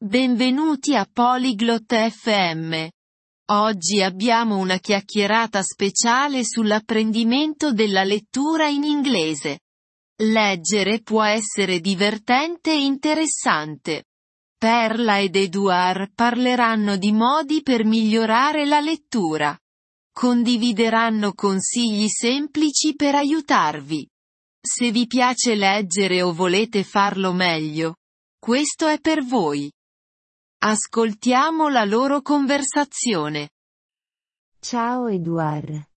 Benvenuti a Polyglot FM. Oggi abbiamo una chiacchierata speciale sull'apprendimento della lettura in inglese. Leggere può essere divertente e interessante. Perla ed Eduard parleranno di modi per migliorare la lettura. Condivideranno consigli semplici per aiutarvi. Se vi piace leggere o volete farlo meglio, questo è per voi. Ascoltiamo la loro conversazione. Ciao Eduard.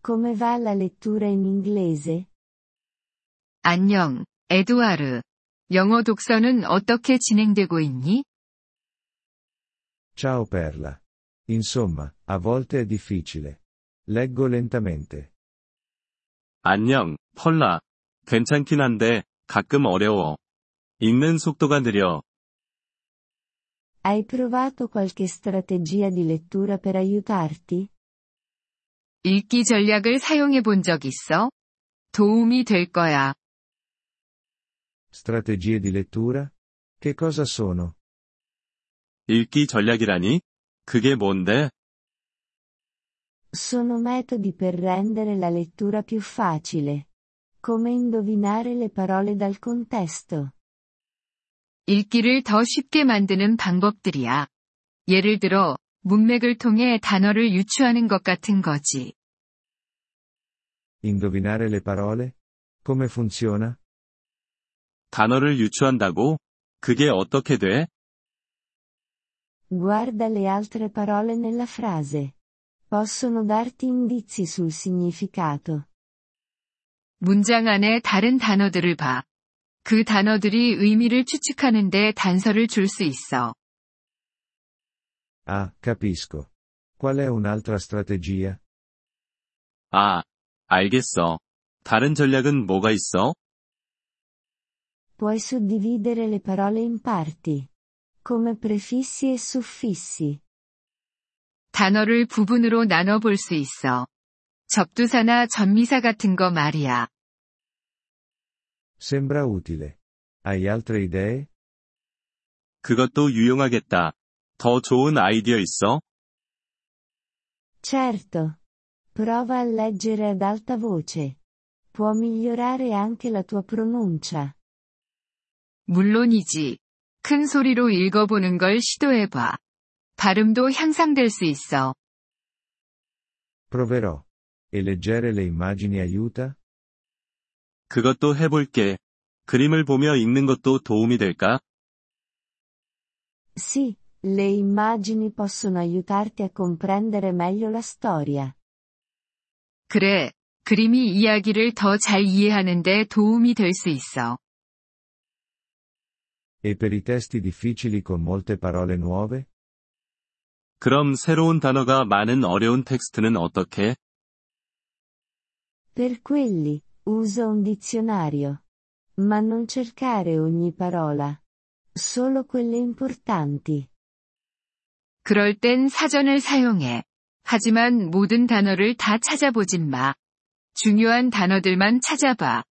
Come va la lettura in inglese? 안녕, 에두아르. 영어 독서는 어떻게 진행되고 있니? Ciao Perla. Insomma, a volte è difficile. Leggo lentamente. 안녕, 펄라. 괜찮긴 한데, 가끔 어려워. 읽는 속도가 느려. Hai provato qualche strategia di lettura per aiutarti? 읽기 전략을 사용해 본 적 있어? 도움이 될 거야. Strategie di lettura? Che cosa sono? 읽기 전략이라니? 그게 뭔데? Sono metodi per rendere la lettura più facile. Come indovinare le parole dal contesto. 읽기를 더 쉽게 만드는 방법들이야. 예를 들어, 문맥을 통해 단어를 유추하는 것 같은 거지. Indovinare le parole? Come funziona? 단어를 유추한다고? 그게 어떻게 돼? Guarda le altre parole nella frase. Possono darti indizi sul significato. 문장 안에 다른 단어들을 봐. 그 단어들이 의미를 추측하는데 단서를 줄 수 있어. Ah, capisco. Qual è un'altra strategia? 아, 알겠어. 다른 전략은 뭐가 있어? Puoi suddividere le parole in parti. Come prefissi e suffissi. 단어를 부분으로 나눠 볼 수 있어. 접두사나 전미사 같은 거 말이야. Sembra utile. Hai altre idee? 그것도 유용하겠다. 더 좋은 아이디어 있어? Certo. Prova a leggere ad alta voce. Può migliorare anche la tua pronuncia. 물론이지. 큰 소리로 읽어보는 걸 시도해봐. 발음도 향상될 수 있어. Proverò. E leggere le immagini aiuta? 그것도 해볼게. 그림을 보며 읽는 것도 도움이 될까? Sì, le immagini possono aiutarti a comprendere meglio la storia. 그래, 그림이 이야기를 더 잘 이해하는데 도움이 될 수 있어. E per i testi difficili con molte parole nuove? 그럼 새로운 단어가 많은 어려운 텍스트는 어떻게? Per quelli, usa un dizionario. Ma non cercare ogni parola. Solo quelle importanti. 그럴 땐 사전을 사용해. 하지만 모든 단어를 다 찾아보진 마. 중요한 단어들만 찾아봐.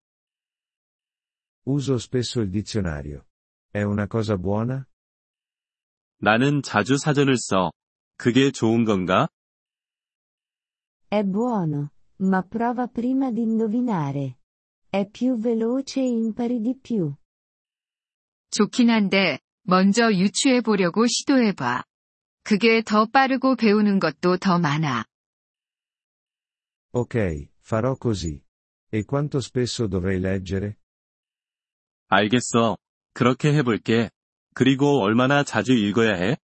Uso spesso il dizionario. È una cosa buona? 나는 자주 사전을 써. 그게 좋은 건가? È buono, ma prova prima di indovinare. È più veloce e impari di più. 좋긴 한데, 먼저 유추해 보려고 시도해봐. 그게 더 빠르고 배우는 것도 더 많아. Ok, farò così. E quanto spesso dovrei leggere? 알겠어. 그렇게 해볼게. 그리고 얼마나 자주 읽어야 해?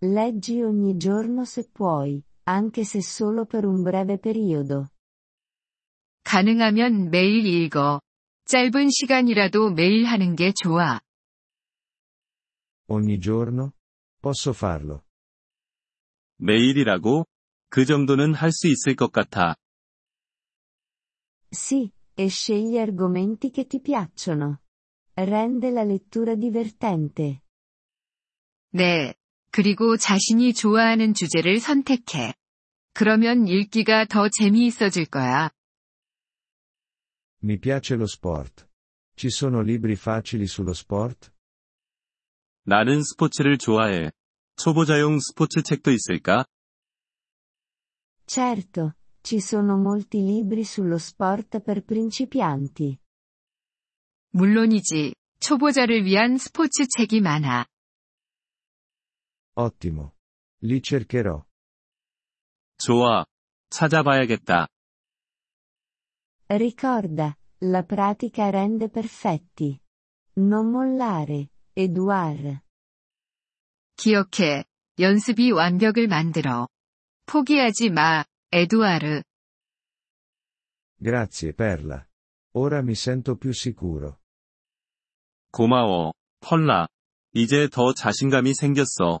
Leggi ogni giorno se puoi, anche se solo per un breve periodo. 가능하면 매일 읽어. 짧은 시간이라도 매일 하는 게 좋아. Ogni giorno? Posso farlo. 매일이라고? 그 정도는 할 수 있을 것 같아. Sì, e scegli argomenti che ti piacciono. Rende la lettura divertente. 네. 그리고 자신이 좋아하는 주제를 선택해. 그러면 읽기가 더 재미있어질 거야. Mi piace lo sport. Ci sono libri facili sullo sport? 나는 스포츠를 좋아해. 초보자용 스포츠 책도 있을까? Certo, ci sono molti libri sullo sport per principianti. 물론이지. 초보자를 위한 스포츠 책이 많아. Ottimo. Li cercherò. 좋아. 찾아봐야겠다. Ricorda, la pratica rende perfetti. Non mollare, Edouard. 기억해. 연습이 완벽을 만들어. 포기하지 마, 에두아르. Grazie Perla. Ora mi sento più sicuro. 고마워, 펄라. 이제 더 자신감이 생겼어.